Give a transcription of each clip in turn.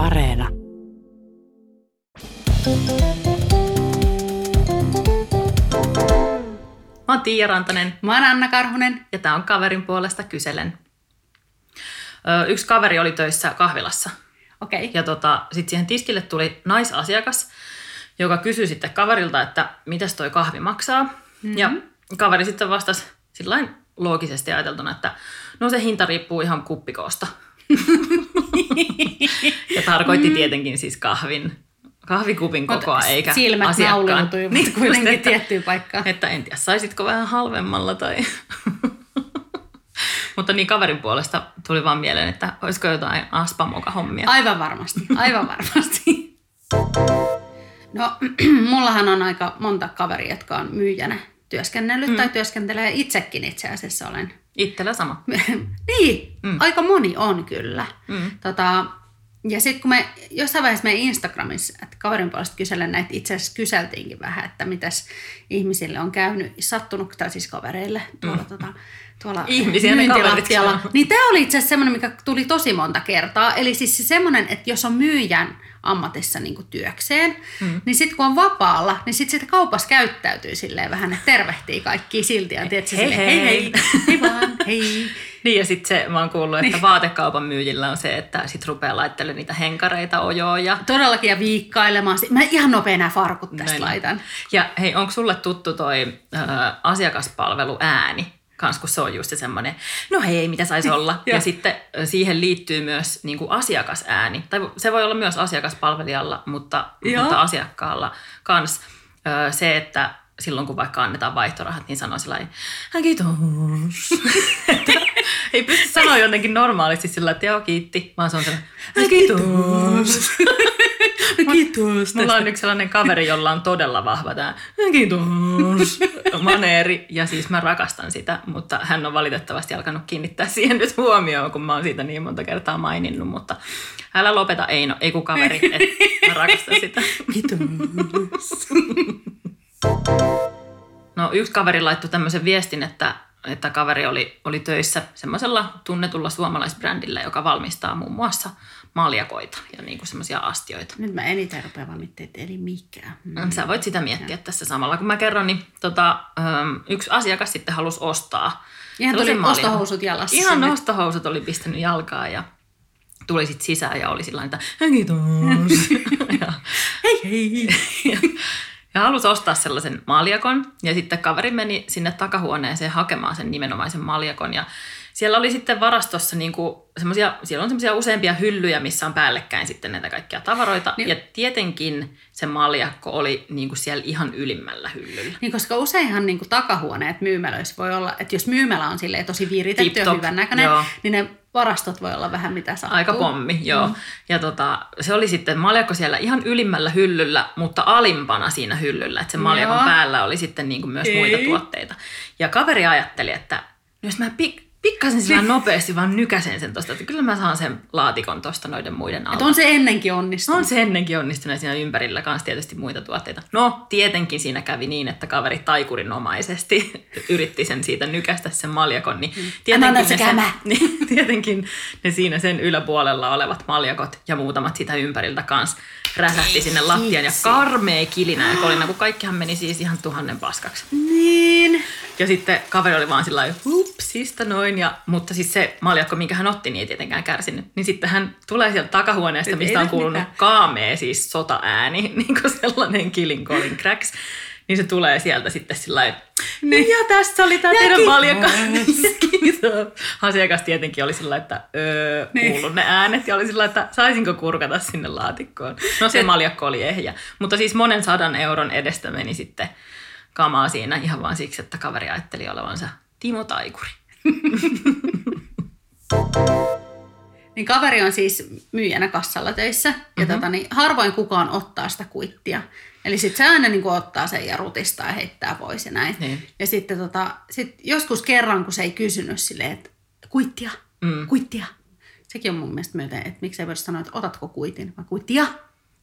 Areena. Mä oon Tiia Rantanen Mä oon Anna Karhunen. ja tää on kaverin puolesta kyselen. Ö, yksi kaveri oli töissä kahvilassa Okei. Okay. ja tota, sitten siihen tiskille tuli naisasiakas, joka kysyi sitten kaverilta, että mitäs toi kahvi maksaa. Mm-hmm. Ja kaveri sitten vastasi sillain loogisesti ajateltuna, että no se hinta riippuu ihan kuppikoosta. ja tarkoitti mm. tietenkin siis kahvin, kahvikupin kokoa, eikä Silmät asiakkaan. mutta Niin, kuitenkin että- tiettyyn paikkaan. että en tiedä, saisitko vähän halvemmalla tai... Mutta niin kaverin puolesta tuli vaan mieleen, että olisiko jotain aspamoka-hommia. Aivan varmasti, aivan varmasti. No, mullahan on aika monta kaveria, jotka on myyjänä työskennellyt mm. tai työskentelee itsekin itse asiassa olen. Itsellä sama. niin, mm. aika moni on kyllä. Mm. Tota, ja sitten kun me jossain vaiheessa meidän Instagramissa, että kaverin puolesta kyselen näitä, itse asiassa kyseltiinkin vähän, että mitäs ihmisille on käynyt, sattunut, tai siis kavereille tuolla, mm. tota, tuolla Ihmisiä myyntilattialla. Niin tämä oli itse asiassa semmoinen, mikä tuli tosi monta kertaa. Eli siis se semmoinen, että jos on myyjän ammatissa niin työkseen, mm. niin sitten kun on vapaalla, niin sitten sitä kaupassa käyttäytyy silleen vähän, että tervehtii kaikki silti. Ja tiedätkö, Hei, silleen, hei. hei, hei, hei vaan, hei. Niin ja sitten se, mä oon kuullut, että niin. vaatekaupan myyjillä on se, että sit rupeaa laittelemaan niitä henkareita ojoon ja Todellakin ja viikkailemaan. Mä ihan nopea nämä farkut tästä Näin. laitan. Ja hei, onko sulle tuttu toi ö, asiakaspalvelu ääni? Kans kun se on just se semmoinen, no hei, mitä saisi olla. ja Joo. sitten ö, siihen liittyy myös niin kuin asiakasääni. Tai se voi olla myös asiakaspalvelijalla, mutta, Joo. mutta asiakkaalla kans ö, se, että silloin kun vaikka annetaan vaihtorahat, niin sanoo sillä lailla, "Hän kiitos. Ei pysty sanoa jotenkin normaalisti sillä, että joo, kiitti, vaan se on sellainen, "Hän kiitos. Kiitos. Mulla on yksi sellainen kaveri, jolla on todella vahva tämä kiitos maneeri. Ja siis mä rakastan sitä, mutta hän on valitettavasti alkanut kiinnittää siihen nyt huomioon, kun mä oon siitä niin monta kertaa maininnut. Mutta älä lopeta Eino, ei kun kaveri, että mä rakastan sitä. Kiitos. No yksi kaveri laittoi tämmöisen viestin, että, että kaveri oli, oli töissä semmoisella tunnetulla suomalaisbrändillä, joka valmistaa muun muassa maljakoita ja niinku semmoisia astioita. Nyt mä eniten rupean vaan miettimään, eli mikä. Mm. Sä voit sitä miettiä tässä samalla. Kun mä kerron, niin tota, yksi asiakas sitten halusi ostaa. Ihan tuli maljan. ostohousut jalassa Ihan sinne. ostohousut oli pistänyt jalkaan ja tuli sitten sisään ja oli sillä että kiitos. ja, Hei hei. ja, ja halusi ostaa sellaisen maljakon. Ja sitten kaveri meni sinne takahuoneeseen hakemaan sen nimenomaisen maljakon. Ja siellä oli sitten varastossa niinku semmosia, siellä on semmoisia useampia hyllyjä, missä on päällekkäin sitten näitä kaikkia tavaroita. Niin. Ja tietenkin se maljakko oli niinku siellä ihan ylimmällä hyllyllä. Niin, koska useinhan niin kuin takahuoneet myymälöissä voi olla, että jos myymälä on silleen tosi viritetty ja Tip-top, hyvän näköinen, joo. niin ne varastot voi olla vähän mitä sattuu. Aika pommi, joo. Mm. Ja tota, se oli sitten maljakko siellä ihan ylimmällä hyllyllä, mutta alimpana siinä hyllyllä. Että sen maljakon Joo. päällä oli sitten niin kuin myös Ei. muita tuotteita. Ja kaveri ajatteli, että jos mä pik, pikkasen sillä nopeasti vaan nykäsen sen tosta, että kyllä mä saan sen laatikon tosta noiden muiden alta. Että on se ennenkin onnistunut. On se ennenkin onnistunut ja siinä ympärillä kanssa tietysti muita tuotteita. No, tietenkin siinä kävi niin, että kaveri taikurinomaisesti yritti sen siitä nykästä sen maljakon. Niin Anna tietenkin, se ne, kämä. niin, tietenkin ne siinä sen yläpuolella olevat maljakot ja muutamat sitä ympäriltä kanssa räsähti sinne lattiaan. Ja karmea kilinä ja kolina, kun kaikkihan meni siis ihan tuhannen paskaksi. Niin. Ja sitten kaveri oli vaan sillä lailla, hupsista noin. Ja, mutta siis se maljakko, minkä hän otti, niin ei tietenkään kärsinyt. Niin sitten hän tulee sieltä takahuoneesta, mistä on kuulunut mitään. kaamea, siis sotaääni, niin kuin sellainen kilinkolin cracks. Niin se tulee sieltä sitten sillä lailla, niin. ja tässä oli tämä teidän maljakko. Asiakas tietenkin oli sillä että öö, Niin. kuullut ne äänet ja oli sillä että saisinko kurkata sinne laatikkoon. No se maljakko oli ehjä. Mutta siis monen sadan euron edestä meni sitten kamaa siinä ihan vaan siksi, että kaveri ajatteli olevansa Timo Taikuri. Niin kaveri on siis myyjänä kassalla töissä ja Mhm. mm-hmm. tota, niin harvoin kukaan ottaa sitä kuittia. Eli sitten se aina niin ottaa sen ja rutistaa ja heittää pois ja näin. Niin. Ja sitten tota, sit joskus kerran, kun se ei kysynyt silleen, että kuittia, Mm. kuittia. Sekin on mun mielestä myöten, että miksei voida sanoa, että otatko kuitin, vaan kuittia.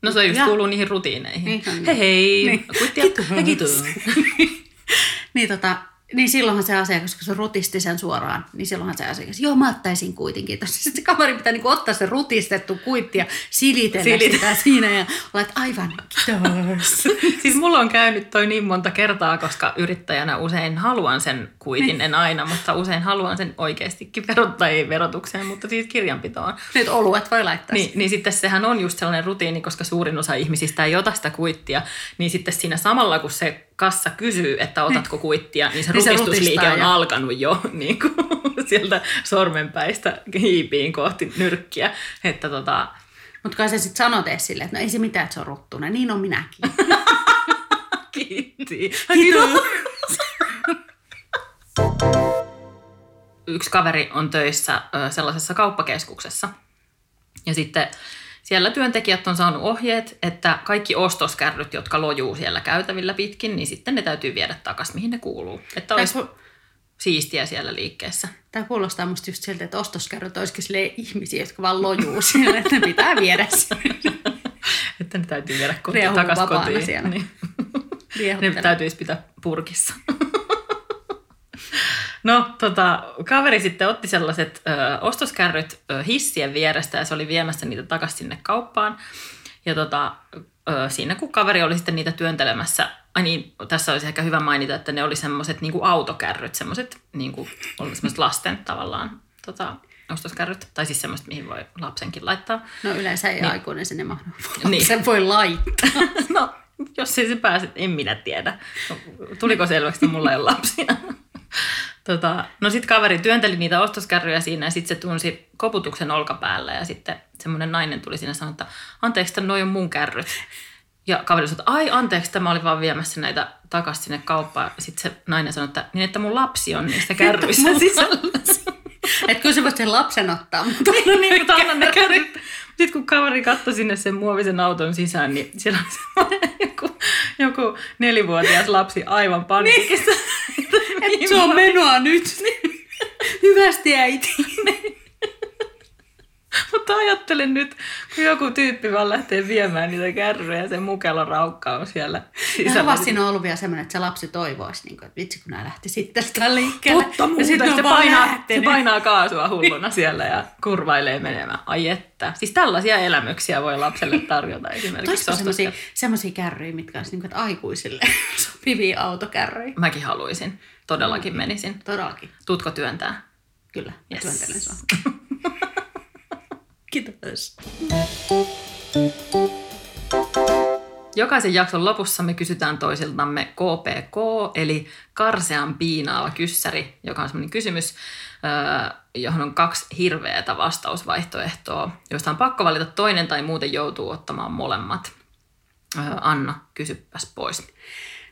No se just Ja. kuuluu niihin rutiineihin. Niin. Hei hei, Niin. kuittia Kiitos. ja kiitos. Niin tota, Niin silloinhan se asiakas, kun se rutisti sen suoraan, niin silloinhan se asiakas, joo mä ottaisin kuitenkin. Sitten se kaveri pitää niinku ottaa se rutistettu kuitti ja silitellä Silitä. sitä siinä ja olet aivan kiitos. Siis mulla on käynyt toi niin monta kertaa, koska yrittäjänä usein haluan sen kuitin, en aina, mutta usein haluan sen oikeastikin verottaa, ei verotukseen, mutta siis kirjanpitoon. Nyt oluet voi laittaa. Niin, niin sitten sehän on just sellainen rutiini, koska suurin osa ihmisistä ei ota sitä kuittia, niin sitten siinä samalla kun se kassa kysyy, että otatko kuittia, niin se Niin se rutistusliike rutistaa on ja- alkanut jo niin kuin, sieltä sormenpäistä hiipiin kohti nyrkkiä. Että tota, Mutta kai sä sitten sanot silleen, että no ei se mitään, että se on ruttunen. Niin on minäkin. kiitti. Kiitos. yksi kaveri on töissä sellaisessa kauppakeskuksessa. Ja sitten siellä työntekijät on saanut ohjeet, että kaikki ostoskärryt, jotka lojuu siellä käytävillä pitkin, niin sitten ne täytyy viedä takaisin, mihin ne kuuluu. Että Tämä, olisi ku, siistiä siellä liikkeessä. tämä kuulostaa musta just siltä, että ostoskärryt olisikin ihmisiä, jotka vaan lojuu siellä, että ne pitää viedä. Että ne täytyy viedä kotiin, takaisin kotiin. siellä. Niin. Ne täytyisi pitää purkissa. No, tota, kaveri sitten otti sellaiset ö, ostoskärryt ö, hissien vierestä ja se oli viemässä niitä takaisin sinne kauppaan. Ja tota, ö, siinä kun kaveri oli sitten niitä työntelemässä, ai niin, tässä olisi ehkä hyvä mainita, että ne oli semmoiset niin autokärryt, semmoiset niin kuin, semmoiset lasten tavallaan tota, ostoskärryt, tai siis semmoiset, mihin voi lapsenkin laittaa. No yleensä ei aikuinen sinne mahdu. Niin. Niin. Sen voi laittaa. No, jos ei se pääse, en minä tiedä. No, Tuliko selväksi, että mulla ei ole lapsia? Tota, no sitten kaveri työnteli niitä ostoskärryjä siinä ja sitten se tunsi koputuksen olkapäällä ja sitten semmoinen nainen tuli sinne ja sanoi, että anteeksi, noi on mun kärryt. Ja kaveri sanoi, että ai anteeksi, että mä olin vaan viemässä näitä takaisin sinne kauppaan. Sitten se nainen sanoi, että niin että mun lapsi on niistä kärryissä sisällä. Että kyllä sä voit sen lapsen ottaa, mutta No niin, mutta annan ne kärryt. Sitten kun kaveri katsoi sinne sen muovisen auton sisään, niin siellä on semmoinen joku, joku nelivuotias lapsi aivan paniikissa. Et se on menoa nyt. Hyvästi äiti. Mutta ajattelen nyt, kun joku tyyppi vaan lähtee viemään niitä kärryjä ja se mukelon raukka on siellä Ja sisällä. havas siinä on ollut vielä semmoinen, että se lapsi toivoisi, niin kuin, että vitsi kun nämä lähti sitten sitä liikkeelle. Totta ja muuten, sitten se painaa, se painaa kaasua hulluna siellä ja kurvailee menemään. Ai että. Siis tällaisia elämyksiä voi lapselle tarjota esimerkiksi. Olisiko semmoisia, semmoisia kärryjä, mitkä olisi niin kuin, että aikuisille sopivia autokärryjä? Mäkin haluaisin. Todellakin menisin. Todellakin. Tutko työntää? Kyllä, Yes. työntelen sua. Kiitos. Jokaisen jakson lopussa me kysytään toisiltamme KPK, eli karsean piinaava kyssäri, joka on sellainen kysymys, öö, johon on kaksi hirveätä vastausvaihtoehtoa, joista on pakko valita toinen tai muuten joutuu ottamaan molemmat. Öö, Anna, kysypäs pois.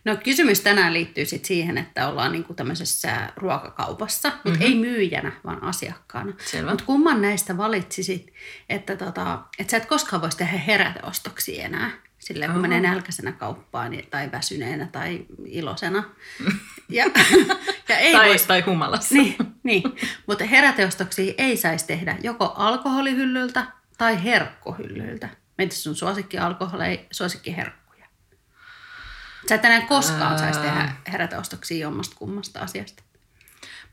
No kysymys tänään liittyy sit siihen, että ollaan niinku tämmöisessä ruokakaupassa, mutta mm-hmm. ei myyjänä, vaan asiakkaana. Selvä. Mutta kumman näistä valitsisit, että, tota, että sä et koskaan voisi tehdä heräteostoksia enää? Silleen, kun menee nälkäisenä kauppaan niin- tai väsyneenä tai iloisena. Ja, ja ei tai, vois, tai humalassa. niin, niin. mutta heräteostoksia ei saisi tehdä joko alkoholihyllyltä tai herkkuhyllyltä. Mieti sun suosikkialkoholeja, suosikkiherkkuja. Sä et enää koskaan saisi tehdä heräteostoksia jommasta kummasta asiasta.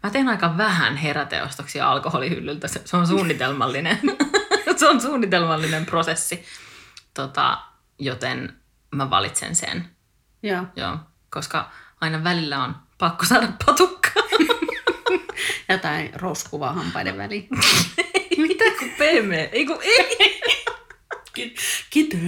Mä teen aika vähän heräteostoksia alkoholihyllyltä. Se, se on suunnitelmallinen. se on suunnitelmallinen prosessi. Tota, joten mä valitsen sen. Joo. Joo, koska aina välillä on pakko saada patukkaa. Jotain rouskuvaa hampaiden väliin. Mitä kun pehmeä? Ei kun ei. Kiitos.